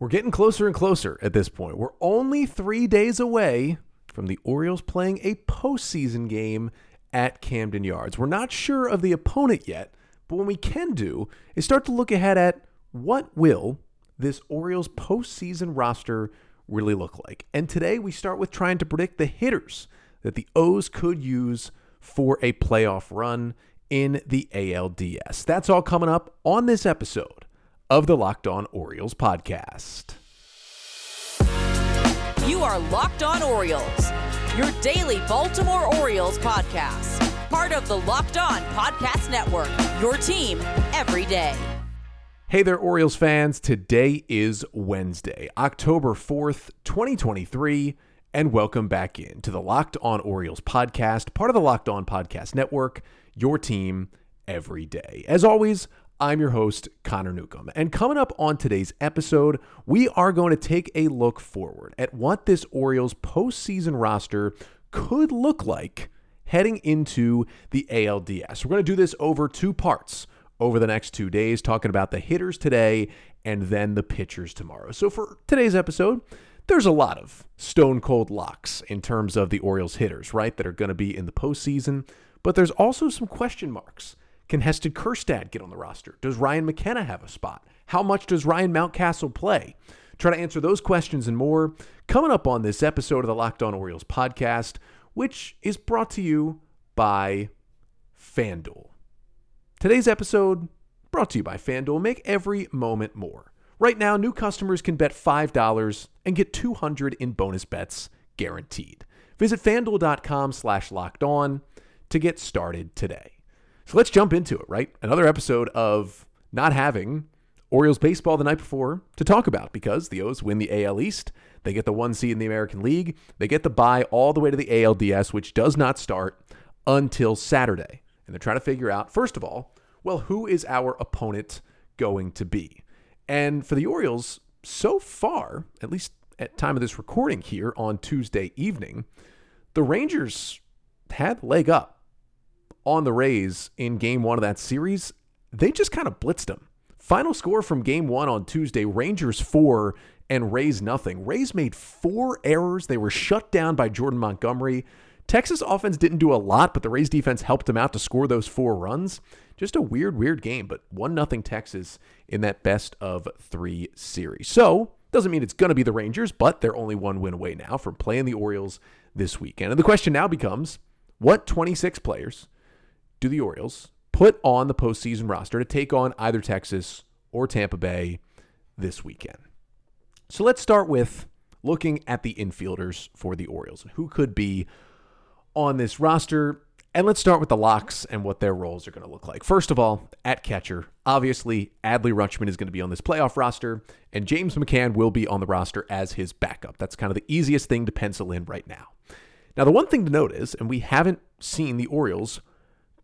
We're getting closer and closer at this point. We're only three days away from the Orioles playing a postseason game at Camden Yards. We're not sure of the opponent yet, but what we can do is start to look ahead at what will this Orioles postseason roster really look like. And today we start with trying to predict the hitters that the O's could use for a playoff run in the ALDS. That's all coming up on this episode of the Locked On Orioles podcast. You are Locked On Orioles, your daily Baltimore Orioles podcast. Part of the Locked On Podcast Network, your team every day. Hey there, Orioles fans. Today is Wednesday, October 4th, 2023, and welcome back in to the Locked On Orioles podcast, part of the Locked On Podcast Network, your team every day. As always, I'm your host, Connor Newcomb. And coming up on today's episode, we are going to take a look forward at what this Orioles postseason roster could look like heading into the ALDS. We're going to do this over two parts over the next two days, talking about the hitters today and then the pitchers tomorrow. So for today's episode, there's a lot of stone cold locks in terms of the Orioles hitters, right, that are going to be in the postseason. But there's also some question marks can Heston Kjerstad get on the roster? Does Ryan McKenna have a spot? How much does Ryan Mountcastle play? Try to answer those questions and more coming up on this episode of the Locked On Orioles podcast, which is brought to you by FanDuel. Today's episode brought to you by FanDuel. Make every moment more. Right now, new customers can bet $5 and get 200 in bonus bets guaranteed. Visit fanduel.com slash locked on to get started today. So let's jump into it, right? Another episode of not having Orioles baseball the night before to talk about because the O's win the AL East. They get the one seed in the American League. They get the bye all the way to the ALDS, which does not start until Saturday. And they're trying to figure out, first of all, well, who is our opponent going to be? And for the Orioles, so far, at least at time of this recording here on Tuesday evening, the Rangers had leg up on the Rays in game one of that series, they just kind of blitzed them. Final score from game one on Tuesday Rangers four and Rays nothing. Rays made four errors. They were shut down by Jordan Montgomery. Texas offense didn't do a lot, but the Rays defense helped them out to score those four runs. Just a weird, weird game, but 1 nothing Texas in that best of three series. So, doesn't mean it's going to be the Rangers, but they're only one win away now from playing the Orioles this weekend. And the question now becomes what 26 players do the Orioles put on the postseason roster to take on either Texas or Tampa Bay this weekend? So let's start with looking at the infielders for the Orioles and who could be on this roster. And let's start with the locks and what their roles are going to look like. First of all, at catcher, obviously, Adley Rutschman is going to be on this playoff roster, and James McCann will be on the roster as his backup. That's kind of the easiest thing to pencil in right now. Now, the one thing to note is, and we haven't seen the Orioles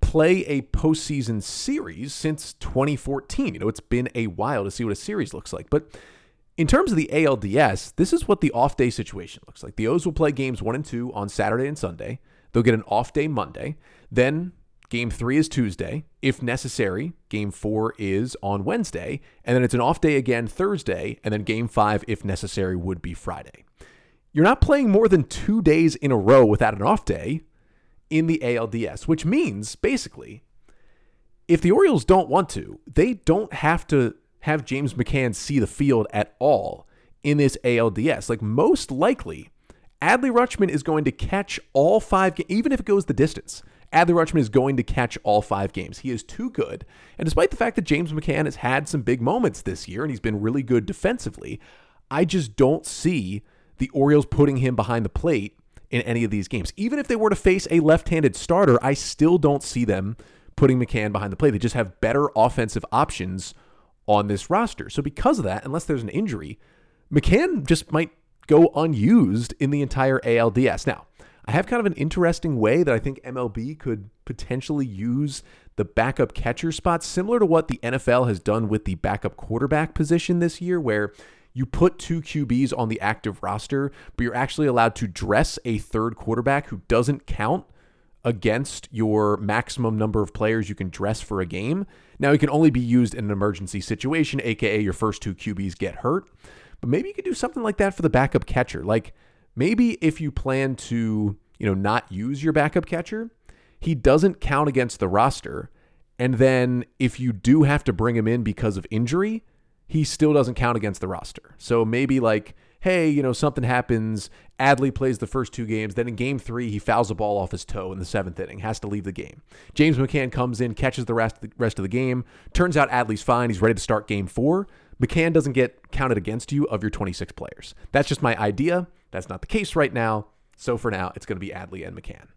play a postseason series since 2014. You know, it's been a while to see what a series looks like. But in terms of the ALDS, this is what the off day situation looks like. The O's will play games one and two on Saturday and Sunday. They'll get an off day Monday. Then game three is Tuesday. If necessary, game four is on Wednesday. And then it's an off day again Thursday. And then game five, if necessary, would be Friday. You're not playing more than two days in a row without an off day in the ALDS, which means basically, if the Orioles don't want to, they don't have to have James McCann see the field at all in this ALDS. Like most likely, Adley Rutschman is going to catch all five, even if it goes the distance. Adley Rutschman is going to catch all five games. He is too good. And despite the fact that James McCann has had some big moments this year and he's been really good defensively, I just don't see the Orioles putting him behind the plate in any of these games. Even if they were to face a left handed starter, I still don't see them putting McCann behind the plate. They just have better offensive options on this roster. So, because of that, unless there's an injury, McCann just might go unused in the entire ALDS. Now, I have kind of an interesting way that I think MLB could potentially use the backup catcher spot, similar to what the NFL has done with the backup quarterback position this year, where you put two QBs on the active roster, but you're actually allowed to dress a third quarterback who doesn't count against your maximum number of players you can dress for a game. Now, it can only be used in an emergency situation, aka your first two QBs get hurt. But maybe you could do something like that for the backup catcher. Like maybe if you plan to, you know, not use your backup catcher, he doesn't count against the roster. And then if you do have to bring him in because of injury, he still doesn't count against the roster. So maybe like, hey, you know, something happens. Adley plays the first two games. Then in game three, he fouls a ball off his toe in the seventh inning, has to leave the game. James McCann comes in, catches the rest, the rest of the game. Turns out Adley's fine. He's ready to start game four. McCann doesn't get counted against you of your 26 players. That's just my idea. That's not the case right now. So for now, it's going to be Adley and McCann.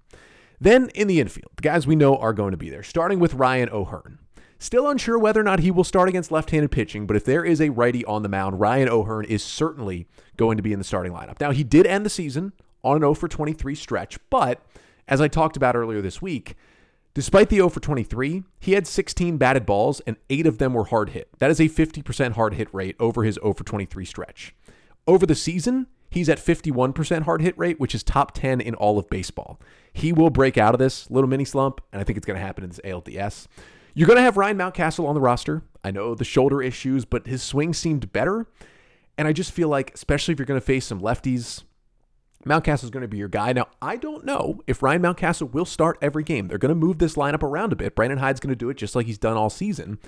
Then in the infield, the guys we know are going to be there, starting with Ryan O'Hearn. Still unsure whether or not he will start against left handed pitching, but if there is a righty on the mound, Ryan O'Hearn is certainly going to be in the starting lineup. Now, he did end the season on an 0 for 23 stretch, but as I talked about earlier this week, despite the 0 for 23, he had 16 batted balls and eight of them were hard hit. That is a 50% hard hit rate over his 0 for 23 stretch. Over the season, he's at 51% hard hit rate, which is top 10 in all of baseball. He will break out of this little mini slump, and I think it's going to happen in this ALDS. You're going to have Ryan Mountcastle on the roster. I know the shoulder issues, but his swing seemed better. And I just feel like, especially if you're going to face some lefties, Mountcastle is going to be your guy. Now, I don't know if Ryan Mountcastle will start every game. They're going to move this lineup around a bit. Brandon Hyde's going to do it just like he's done all season.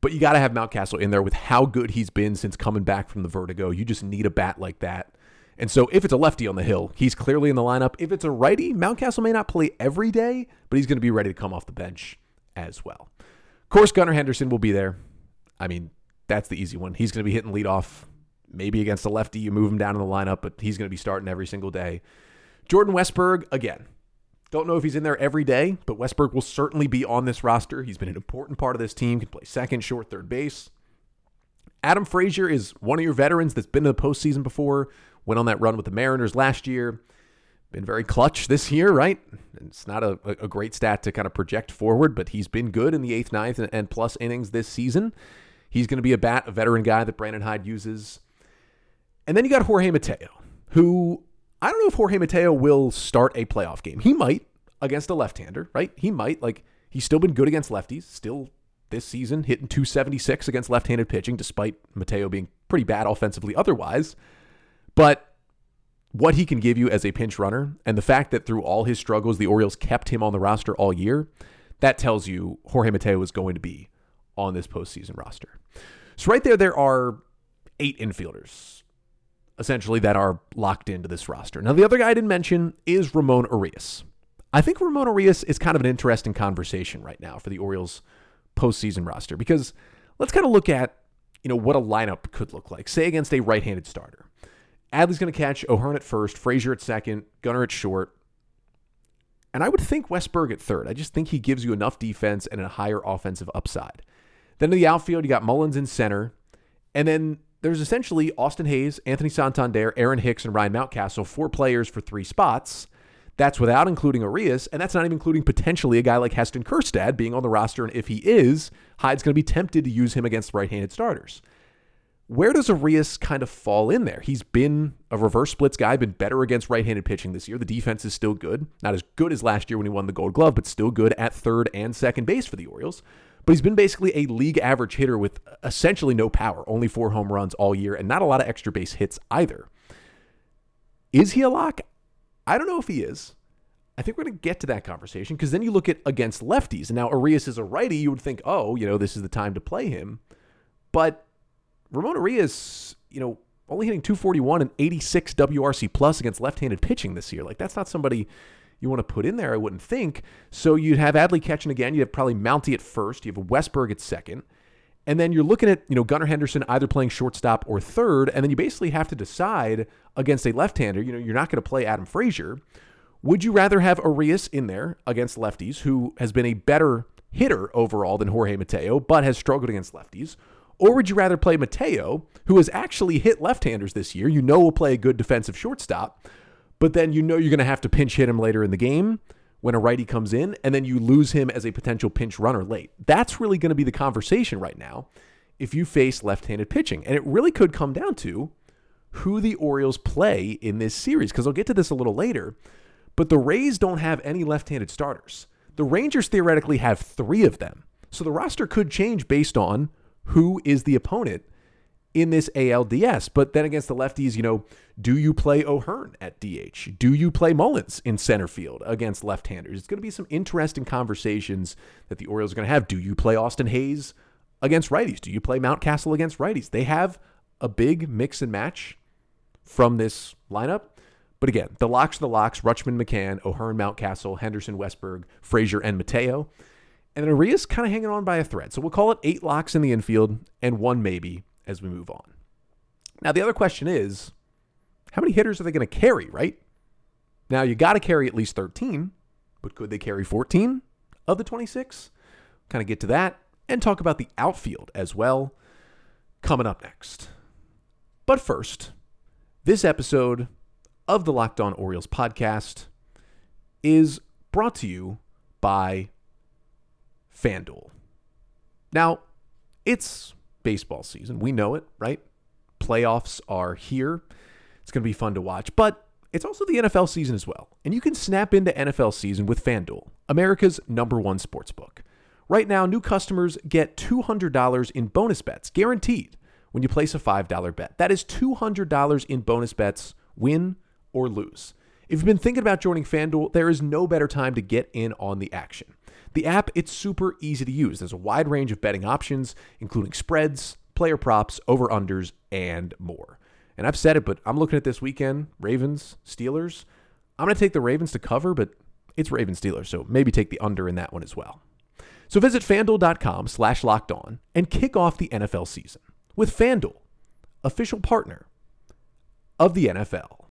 But you got to have Mountcastle in there with how good he's been since coming back from the vertigo. You just need a bat like that. And so if it's a lefty on the hill, he's clearly in the lineup. If it's a righty, Mountcastle may not play every day, but he's going to be ready to come off the bench as well. Of course, Gunnar Henderson will be there. I mean, that's the easy one. He's going to be hitting leadoff, maybe against a lefty. You move him down in the lineup, but he's going to be starting every single day. Jordan Westburg, again, don't know if he's in there every day, but Westburg will certainly be on this roster. He's been an important part of this team, can play second, short, third base. Adam Frazier is one of your veterans that's been in the postseason before, went on that run with the Mariners last year been very clutch this year, right? It's not a, a great stat to kind of project forward, but he's been good in the eighth, ninth, and, and plus innings this season. He's going to be a bat, a veteran guy that Brandon Hyde uses. And then you got Jorge Mateo, who I don't know if Jorge Mateo will start a playoff game. He might against a left-hander, right? He might. Like he's still been good against lefties, still this season hitting 276 against left-handed pitching, despite Mateo being pretty bad offensively otherwise. But what he can give you as a pinch runner and the fact that through all his struggles, the Orioles kept him on the roster all year, that tells you Jorge Mateo is going to be on this postseason roster. So, right there, there are eight infielders essentially that are locked into this roster. Now, the other guy I didn't mention is Ramon Urias. I think Ramon Urias is kind of an interesting conversation right now for the Orioles postseason roster because let's kind of look at you know what a lineup could look like, say against a right-handed starter. Adley's going to catch O'Hearn at first, Frazier at second, Gunnar at short. And I would think Westburg at third. I just think he gives you enough defense and a higher offensive upside. Then in the outfield, you got Mullins in center. And then there's essentially Austin Hays, Anthony Santander, Aaron Hicks, and Ryan Mountcastle, four players for three spots. That's without including Urias, and that's not even including potentially a guy like Heston Kjerstad being on the roster. And if he is, Hyde's going to be tempted to use him against right handed starters where does Urias kind of fall in there? He's been a reverse splits guy, been better against right handed pitching this year. The defense is still good. Not as good as last year when he won the gold glove, but still good at third and second base for the Orioles. But he's been basically a league average hitter with essentially no power, only four home runs all year, and not a lot of extra base hits either. Is he a lock? I don't know if he is. I think we're going to get to that conversation because then you look at against lefties. And now Urias is a righty. You would think, oh, you know, this is the time to play him. But Ramon Urias, you know, only hitting 241 and 86 WRC plus against left-handed pitching this year. Like that's not somebody you want to put in there, I wouldn't think. So you'd have Adley catching again. You'd have probably Mounty at first. You have Westburg at second. And then you're looking at, you know, Gunnar Henderson either playing shortstop or third. And then you basically have to decide against a left-hander. You know, you're not going to play Adam Frazier. Would you rather have Urias in there against lefties, who has been a better hitter overall than Jorge Mateo, but has struggled against lefties? Or would you rather play Mateo, who has actually hit left handers this year? You know will play a good defensive shortstop, but then you know you're going to have to pinch hit him later in the game when a righty comes in, and then you lose him as a potential pinch runner late. That's really going to be the conversation right now if you face left handed pitching. And it really could come down to who the Orioles play in this series, because I'll get to this a little later. But the Rays don't have any left handed starters. The Rangers theoretically have three of them. So the roster could change based on who is the opponent in this ALDS. But then against the lefties, you know, do you play O'Hearn at DH? Do you play Mullins in center field against left-handers? It's going to be some interesting conversations that the Orioles are going to have. Do you play Austin Hays against righties? Do you play Mountcastle against righties? They have a big mix and match from this lineup. But again, the locks the locks Rutschman, McCann, O'Hearn, Mountcastle, Henderson, Westburg, Frazier, and Mateo. And then Urias kind of hanging on by a thread. So we'll call it eight locks in the infield and one maybe as we move on. Now, the other question is how many hitters are they going to carry, right? Now, you got to carry at least 13, but could they carry 14 of the 26? Kind of get to that and talk about the outfield as well coming up next. But first, this episode of the Locked On Orioles podcast is brought to you by FanDuel. Now, it's baseball season. We know it, right? Playoffs are here. It's going to be fun to watch, but it's also the NFL season as well. And you can snap into NFL season with FanDuel, America's number one sports book. Right now, new customers get $200 in bonus bets guaranteed when you place a $5 bet. That is $200 in bonus bets, win or lose. If you've been thinking about joining FanDuel, there is no better time to get in on the action. The app, it's super easy to use. There's a wide range of betting options, including spreads, player props, over-unders, and more. And I've said it, but I'm looking at this weekend, Ravens, Steelers. I'm going to take the Ravens to cover, but it's Ravens Steelers, so maybe take the under in that one as well. So visit fanduel.com slash locked on and kick off the NFL season with FanDuel, official partner of the NFL.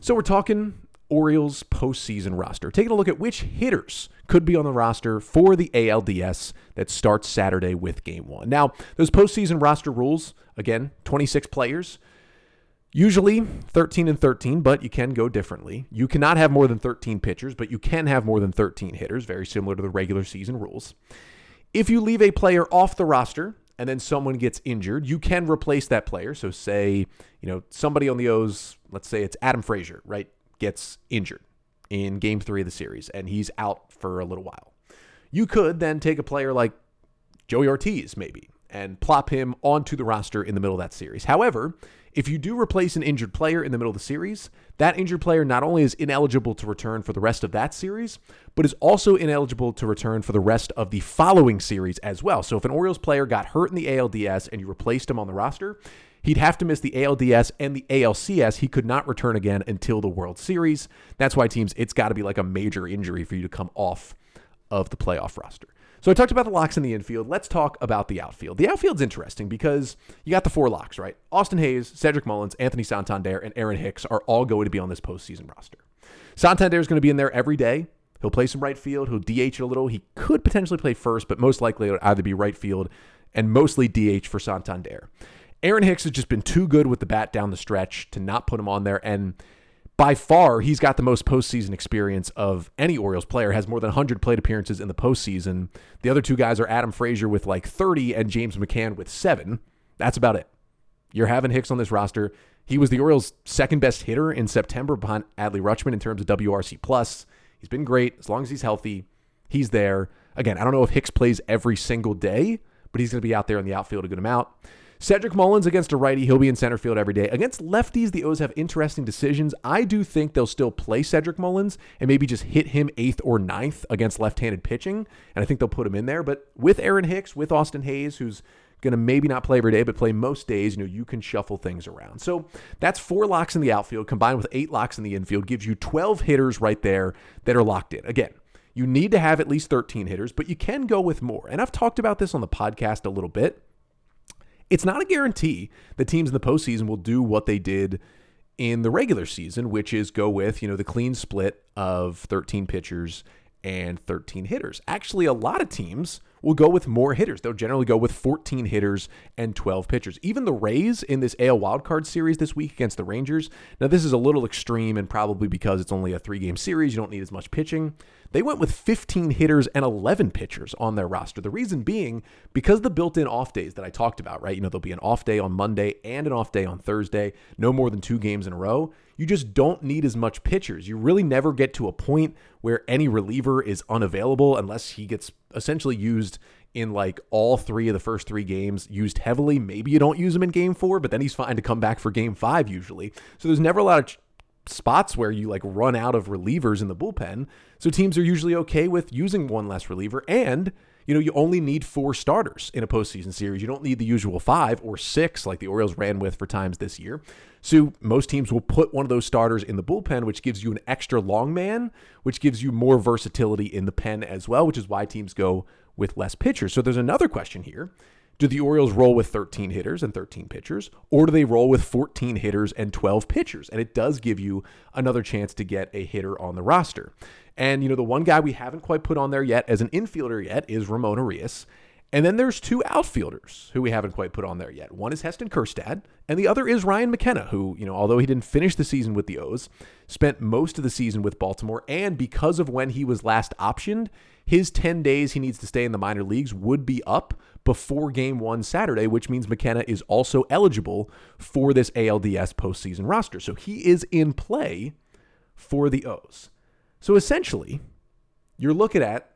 So we're talking Orioles postseason roster, taking a look at which hitters could be on the roster for the ALDS that starts Saturday with game one. Now, those postseason roster rules, again, 26 players, usually 13 and 13, but you can go differently. You cannot have more than 13 pitchers, but you can have more than 13 hitters, very similar to the regular season rules. If you leave a player off the roster, and then someone gets injured, you can replace that player. So say, you know, somebody on the O's, let's say it's Adam Frazier, right? Gets injured in game three of the series and he's out for a little while. You could then take a player like Joey Ortiz, maybe, and plop him onto the roster in the middle of that series. However, if you do replace an injured player in the middle of the series, that injured player not only is ineligible to return for the rest of that series, but is also ineligible to return for the rest of the following series as well. So if an Orioles player got hurt in the ALDS and you replaced him on the roster, He'd have to miss the ALDS and the ALCS. He could not return again until the World Series. That's why teams, it's got to be like a major injury for you to come off of the playoff roster. So I talked about the locks in the infield. Let's talk about the outfield. The outfield's interesting because you got the four locks, right? Austin Hays, Cedric Mullins, Anthony Santander, and Aaron Hicks are all going to be on this postseason roster. Santander is going to be in there every day. He'll play some right field. He'll DH a little. He could potentially play first, but most likely it'll either be right field and mostly DH for Santander. Aaron Hicks has just been too good with the bat down the stretch to not put him on there. And by far, he's got the most postseason experience of any Orioles player, has more than 100 plate appearances in the postseason. The other two guys are Adam Frazier with like 30 and James McCann with seven. That's about it. You're having Hicks on this roster. He was the Orioles' second best hitter in September behind Adley Rutschman in terms of WRC plus. He's been great as long as he's healthy. He's there. Again, I don't know if Hicks plays every single day, but he's going to be out there in the outfield a good amount. Cedric Mullins against a righty, he'll be in center field every day. Against lefties, the O's have interesting decisions. I do think they'll still play Cedric Mullins and maybe just hit him eighth or ninth against left handed pitching. And I think they'll put him in there. But with Aaron Hicks, with Austin Hays, who's going to maybe not play every day, but play most days, you know, you can shuffle things around. So that's four locks in the outfield combined with eight locks in the infield gives you 12 hitters right there that are locked in. Again, you need to have at least 13 hitters, but you can go with more. And I've talked about this on the podcast a little bit it's not a guarantee that teams in the postseason will do what they did in the regular season, which is go with, you know, the clean split of 13 pitchers and 13 hitters. Actually, a lot of teams will go with more hitters. They'll generally go with 14 hitters and 12 pitchers. Even the Rays in this AL wildcard series this week against the Rangers. Now, this is a little extreme and probably because it's only a three game series, you don't need as much pitching. They went with 15 hitters and 11 pitchers on their roster. The reason being because the built in off days that I talked about, right? You know, there'll be an off day on Monday and an off day on Thursday, no more than two games in a row. You just don't need as much pitchers. You really never get to a point where any reliever is unavailable unless he gets essentially used in like all three of the first three games, used heavily. Maybe you don't use him in game four, but then he's fine to come back for game five usually. So there's never a lot of ch- spots where you like run out of relievers in the bullpen. So teams are usually okay with using one less reliever. And, you know, you only need four starters in a postseason series. You don't need the usual five or six like the Orioles ran with for times this year. So most teams will put one of those starters in the bullpen, which gives you an extra long man, which gives you more versatility in the pen as well, which is why teams go with less pitchers. So there's another question here. Do the Orioles roll with 13 hitters and 13 pitchers, or do they roll with 14 hitters and 12 pitchers? And it does give you another chance to get a hitter on the roster. And, you know, the one guy we haven't quite put on there yet as an infielder yet is Ramon Urias. And then there's two outfielders who we haven't quite put on there yet. One is Heston Kjerstad, and the other is Ryan McKenna, who, you know, although he didn't finish the season with the O's, spent most of the season with Baltimore. And because of when he was last optioned, his 10 days he needs to stay in the minor leagues would be up before game one Saturday, which means McKenna is also eligible for this ALDS postseason roster. So he is in play for the O's. So essentially, you're looking at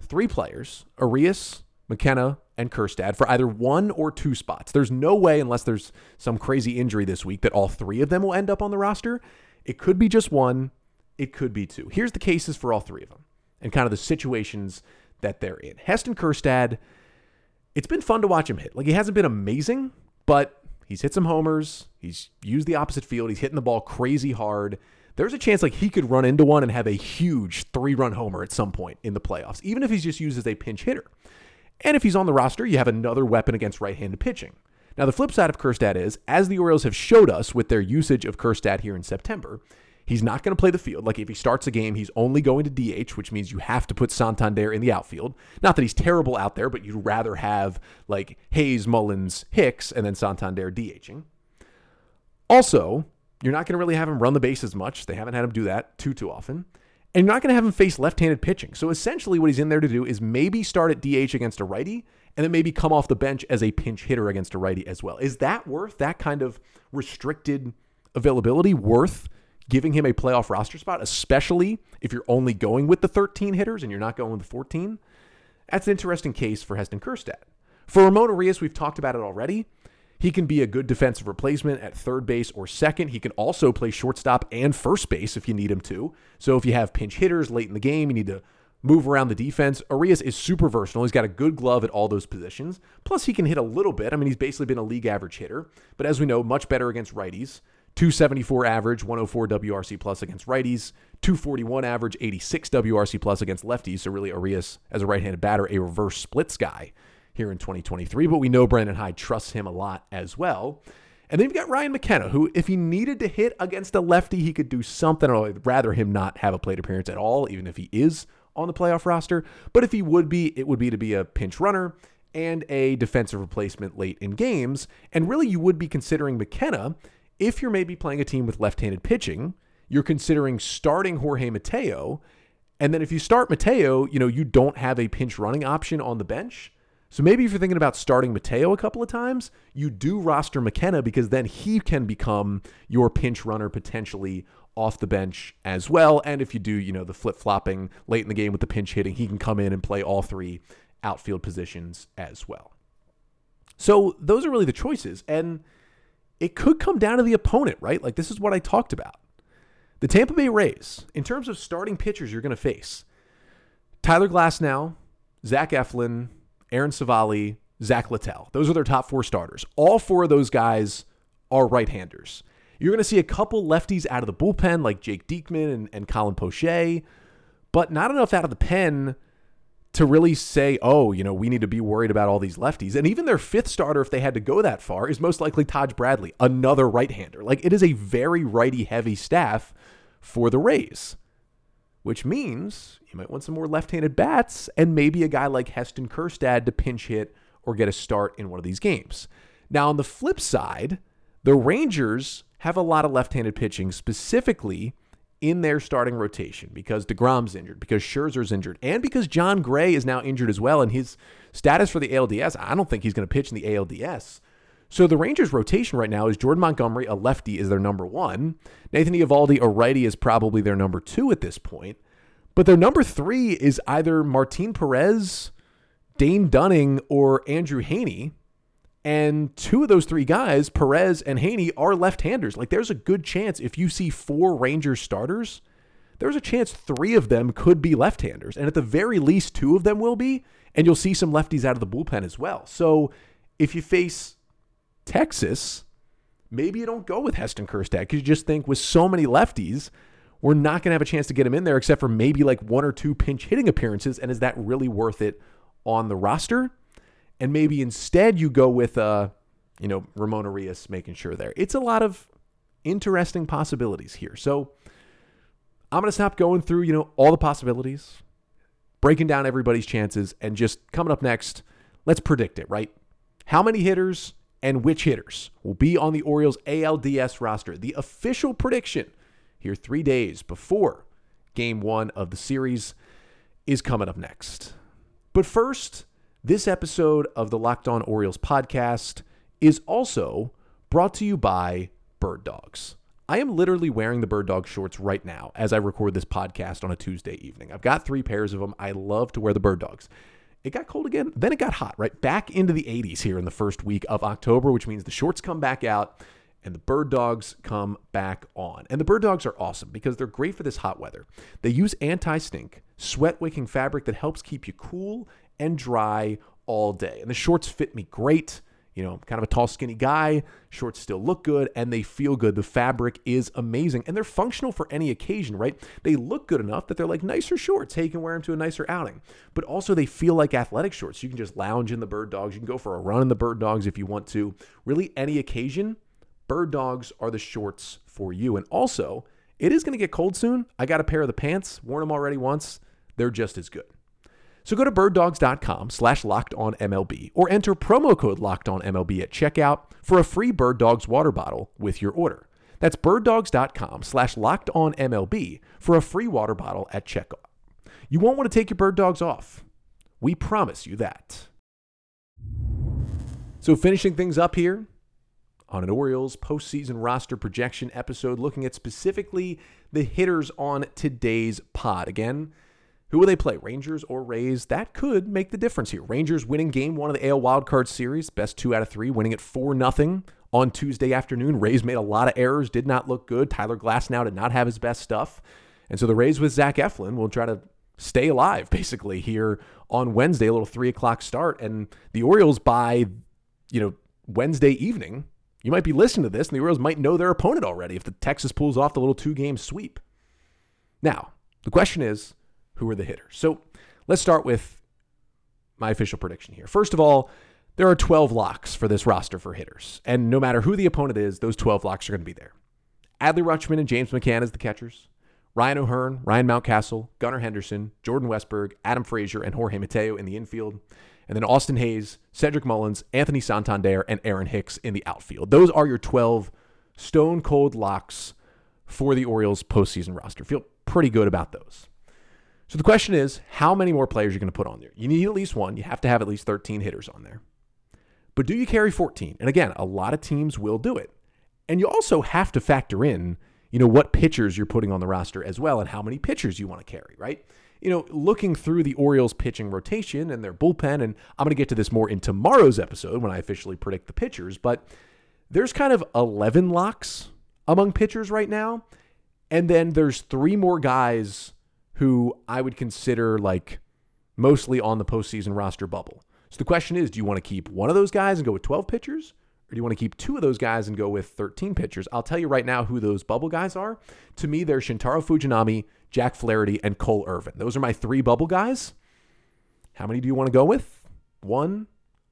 three players, Urias, McKenna, and Kjerstad for either one or two spots. There's no way, unless there's some crazy injury this week, that all three of them will end up on the roster. It could be just one, it could be two. Here's the cases for all three of them and kind of the situations that they're in. Heston Kjerstad, it's been fun to watch him hit. Like he hasn't been amazing, but he's hit some homers. He's used the opposite field. He's hitting the ball crazy hard. There's a chance like he could run into one and have a huge three-run homer at some point in the playoffs, even if he's just used as a pinch hitter. And if he's on the roster, you have another weapon against right-handed pitching. Now, the flip side of Kjerstad is, as the Orioles have showed us with their usage of Kjerstad here in September, he's not going to play the field. Like if he starts a game, he's only going to DH, which means you have to put Santander in the outfield. Not that he's terrible out there, but you'd rather have like Hays, Mullins, Hicks, and then Santander DHing. Also, you're not going to really have him run the bases much. They haven't had him do that too too often. And you're not going to have him face left-handed pitching. So essentially what he's in there to do is maybe start at DH against a righty and then maybe come off the bench as a pinch hitter against a righty as well. Is that worth that kind of restricted availability worth giving him a playoff roster spot, especially if you're only going with the 13 hitters and you're not going with the 14? That's an interesting case for Heston Kjerstad. For Ramon Urias, we've talked about it already. He can be a good defensive replacement at third base or second. He can also play shortstop and first base if you need him to. So if you have pinch hitters late in the game, you need to move around the defense. Urias is super versatile. He's got a good glove at all those positions. Plus, he can hit a little bit. I mean, he's basically been a league average hitter, but as we know, much better against righties. 274 average, 104 WRC plus against righties, 241 average, 86 WRC plus against lefties. So really, Urias as a right-handed batter, a reverse splits guy here in 2023, but we know Brandon Hyde trusts him a lot as well. And then you've got Ryan McKenna, who, if he needed to hit against a lefty, he could do something. I'd rather him not have a plate appearance at all, even if he is on the playoff roster. But if he would be, it would be to be a pinch runner and a defensive replacement late in games. And really, you would be considering McKenna if you're maybe playing a team with left handed pitching. You're considering starting Jorge Mateo. And then if you start Mateo, you know, you don't have a pinch running option on the bench. So maybe if you're thinking about starting Mateo a couple of times, you do roster McKenna because then he can become your pinch runner potentially off the bench as well. And if you do, you know, the flip flopping late in the game with the pinch hitting, he can come in and play all three outfield positions as well. So those are really the choices. And it could come down to the opponent, right? Like this is what I talked about. The Tampa Bay Rays, in terms of starting pitchers you're going to face, Tyler Glass now, Zach Eflin, Aaron Civale, Zach Littell. Those are their top four starters. All four of those guys are right-handers. You're going to see a couple lefties out of the bullpen, like Jake Diekman and, and Colin Poche, but not enough out of the pen to really say, oh, you know, we need to be worried about all these lefties. And even their fifth starter, if they had to go that far, is most likely Taj Bradley, another right-hander. Like it is a very righty-heavy staff for the Rays which means you might want some more left handed bats and maybe a guy like Heston Kjerstad to pinch hit or get a start in one of these games. Now, on the flip side, the Rangers have a lot of left handed pitching, specifically in their starting rotation because DeGrom's injured, because Scherzer's injured, and because Jon Gray is now injured as well. And his status for the ALDS, I don't think he's going to pitch in the ALDS. So the Rangers' rotation right now is Jordan Montgomery, a lefty, is their number one. Nathan Eovaldi, a righty, is probably their number two at this point. But their number three is either Martin Perez, Dane Dunning or Andrew Heaney. And two of those three guys, Perez and Haney, are left handers. Like there's a good chance if you see four Rangers starters, there's a chance three of them could be left handers. And at the very least, two of them will be. And you'll see some lefties out of the bullpen as well. So if you face Texas, maybe you don't go with Heston Kjerstad because you just think with so many lefties, we're not going to have a chance to get him in there except for maybe like one or two pinch hitting appearances. And is that really worth it on the roster? and maybe instead you go with uh, you know, Ramon Urias making sure there. It's a lot of interesting possibilities here. So I'm gonna stop going through, you know, all the possibilities, breaking down everybody's chances, and just coming up next, let's predict it, right? How many hitters and which hitters will be on the Orioles ALDS roster? The official prediction here three days before game one of the series is coming up next. But first, this episode of the Locked On Orioles podcast is also brought to you by Bird Dogs. I am literally wearing the Bird Dog shorts right now as I record this podcast on a Tuesday evening. I've got three pairs of them. I love to wear the Bird Dogs. It got cold again, then it got hot, right? Back into the 80s here in the first week of October, which means the shorts come back out and the bird dogs come back on. And the bird dogs are awesome because they're great for this hot weather. They use anti stink, sweat wicking fabric that helps keep you cool and dry all day. And the shorts fit me great. You know, kind of a tall, skinny guy. Shorts still look good and they feel good. The fabric is amazing and they're functional for any occasion, right? They look good enough that they're like nicer shorts. Hey, you can wear them to a nicer outing. But also, they feel like athletic shorts. You can just lounge in the bird dogs. You can go for a run in the bird dogs if you want to. Really, any occasion, bird dogs are the shorts for you. And also, it is going to get cold soon. I got a pair of the pants, worn them already once. They're just as good. So go to birddogs.com slash locked on MLB or enter promo code locked on MLB at checkout for a free Bird Dogs water bottle with your order. That's birddogs.com slash locked on MLB for a free water bottle at checkout. You won't want to take your bird dogs off. We promise you that. So finishing things up here on an Orioles postseason roster projection episode, looking at specifically the hitters on today's pod. Again, who will they play, Rangers or Rays? That could make the difference here. Rangers winning game one of the AL wildcard series, best two out of three, winning it 4 0 on Tuesday afternoon. Rays made a lot of errors, did not look good. Tyler Glasnow did not have his best stuff. And so the Rays with Zach Eflin will try to stay alive, basically, here on Wednesday, a little three o'clock start. And the Orioles by, you know, Wednesday evening, you might be listening to this, and the Orioles might know their opponent already if the Texas pulls off the little two game sweep. Now, the question is, who are the hitters. So let's start with my official prediction here. First of all, there are 12 locks for this roster for hitters. And no matter who the opponent is, those 12 locks are going to be there. Adley Rutschman and James McCann as the catchers. Ryan O'Hearn, Ryan Mountcastle, Gunnar Henderson, Jordan Westburg, Adam Frazier, and Jorge Mateo in the infield. And then Austin Hays, Cedric Mullins, Anthony Santander, and Aaron Hicks in the outfield. Those are your 12 stone cold locks for the Orioles postseason roster. Feel pretty good about those. So the question is, how many more players are you going to put on there? You need at least one. You have to have at least 13 hitters on there. But do you carry 14? And again, a lot of teams will do it. And you also have to factor in, you know, what pitchers you're putting on the roster as well and how many pitchers you want to carry, right? You know, looking through the Orioles pitching rotation and their bullpen, and I'm going to get to this more in tomorrow's episode when I officially predict the pitchers, but there's kind of 11 locks among pitchers right now. And then there's three more guys who I would consider like mostly on the postseason roster bubble. So the question is do you want to keep one of those guys and go with 12 pitchers? Or do you want to keep two of those guys and go with 13 pitchers? I'll tell you right now who those bubble guys are. To me, they're Shintaro Fujinami, Jack Flaherty, and Cole Irvin. Those are my three bubble guys. How many do you want to go with? One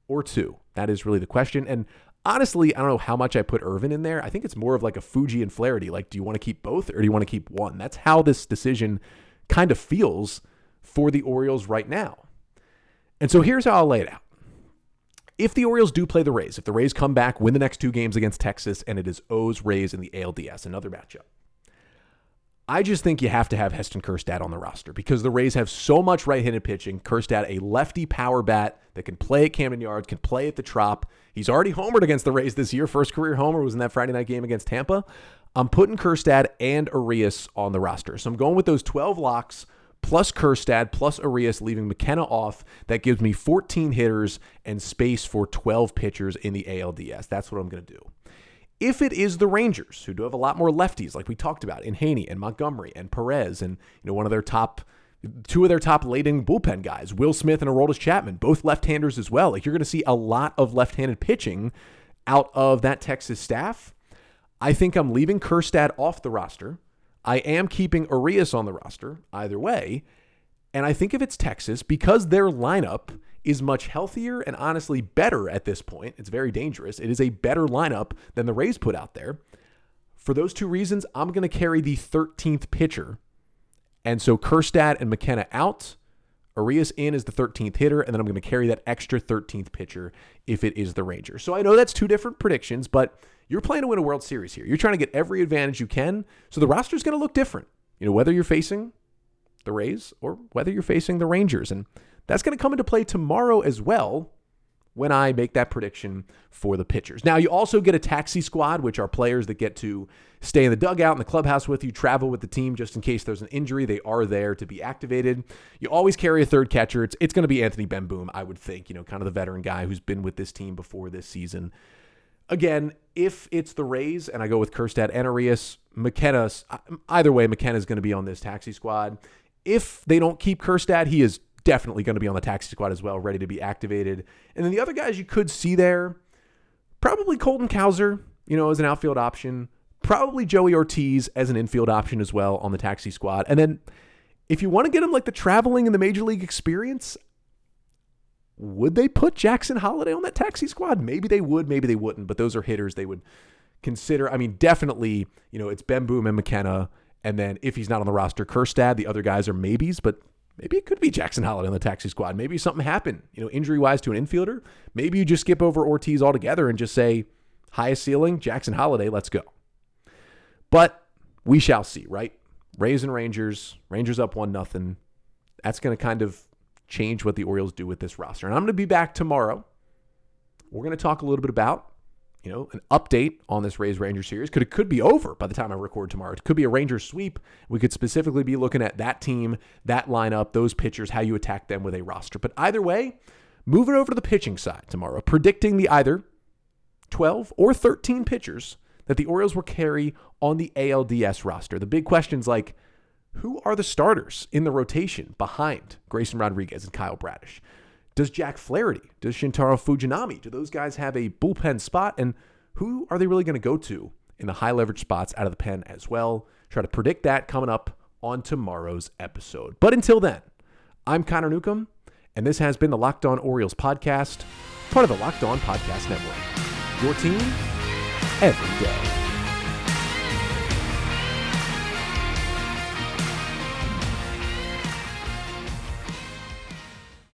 or two? That is really the question. And honestly, I don't know how much I put Irvin in there. I think it's more of like a Fuji and Flaherty. Like, do you want to keep both or do you want to keep one? That's how this decision kind of feels for the Orioles right now. And so here's how I'll lay it out. If the Orioles do play the Rays, if the Rays come back, win the next two games against Texas, and it is O's Rays in the ALDS, another matchup. I just think you have to have Heston Kjerstad on the roster because the Rays have so much right-handed pitching. Kjerstad, a lefty power bat that can play at Camden Yards, can play at the Trop. He's already homered against the Rays this year. First career homer was in that Friday night game against Tampa. I'm putting Kjerstad and Urias on the roster. So I'm going with those 12 locks plus Kjerstad, plus Urias, leaving McKenna off. That gives me 14 hitters and space for 12 pitchers in the ALDS. That's what I'm going to do. If it is the Rangers, who do have a lot more lefties, like we talked about in Heaney and Montgomery and Perez, and you know one of their top, two of their top late-inning bullpen guys, Will Smith and Aroldis Chapman, both left-handers as well. Like you're going to see a lot of left-handed pitching out of that Texas staff. I think I'm leaving Kjerstad off the roster. I am keeping Urias on the roster either way. And I think if it's Texas, because their lineup is much healthier and honestly better at this point, it's very dangerous. It is a better lineup than the Rays put out there. For those two reasons, I'm going to carry the 13th pitcher. And so Kjerstad and McKenna out. Urias in is the 13th hitter, and then I'm going to carry that extra 13th pitcher if it is the Rangers. So I know that's two different predictions, but you're playing to win a World Series here. You're trying to get every advantage you can. So the roster is going to look different. You know, whether you're facing the Rays or whether you're facing the Rangers. And that's going to come into play tomorrow as well when I make that prediction for the pitchers. Now, you also get a taxi squad, which are players that get to stay in the dugout in the clubhouse with you, travel with the team just in case there's an injury. They are there to be activated. You always carry a third catcher. It's, it's going to be Anthony Bemboom, I would think, you know, kind of the veteran guy who's been with this team before this season. Again, if it's the Rays and I go with Kjerstad and Urias, McKenna, either way, McKenna is going to be on this taxi squad. If they don't keep Kjerstad, he is definitely going to be on the taxi squad as well, ready to be activated. And then the other guys you could see there, probably Colton Cowser, you know, as an outfield option, probably Joey Ortiz as an infield option as well on the taxi squad. And then if you want to get him like the traveling and the major league experience, would they put Jackson Holliday on that taxi squad? Maybe they would, maybe they wouldn't, but those are hitters they would consider. I mean, definitely, you know, it's Bemboom and McKenna. And then if he's not on the roster, Kjerstad, the other guys are maybes, but maybe it could be Jackson Holliday on the taxi squad. Maybe something happened, you know, injury wise to an infielder. Maybe you just skip over Ortiz altogether and just say, highest ceiling, Jackson Holliday, let's go. But we shall see, right? Rays and Rangers, Rangers up one nothing. That's going to kind of change what the Orioles do with this roster. And I'm going to be back tomorrow. We're going to talk a little bit about you know, an update on this Rays Ranger series. Could it could be over by the time I record tomorrow. It could be a Ranger sweep. We could specifically be looking at that team, that lineup, those pitchers, how you attack them with a roster. But either way, moving over to the pitching side tomorrow, predicting the either 12 or 13 pitchers that the Orioles will carry on the ALDS roster. The big questions like who are the starters in the rotation behind Grayson Rodriguez and Kyle Bradish? Does Jack Flaherty, does Shintaro Fujinami, do those guys have a bullpen spot? And who are they really going to go to in the high leverage spots out of the pen as well? Try to predict that coming up on tomorrow's episode. But until then, I'm Connor Newcomb, and this has been the Locked On Orioles podcast, part of the Locked On Podcast Network. Your team every day.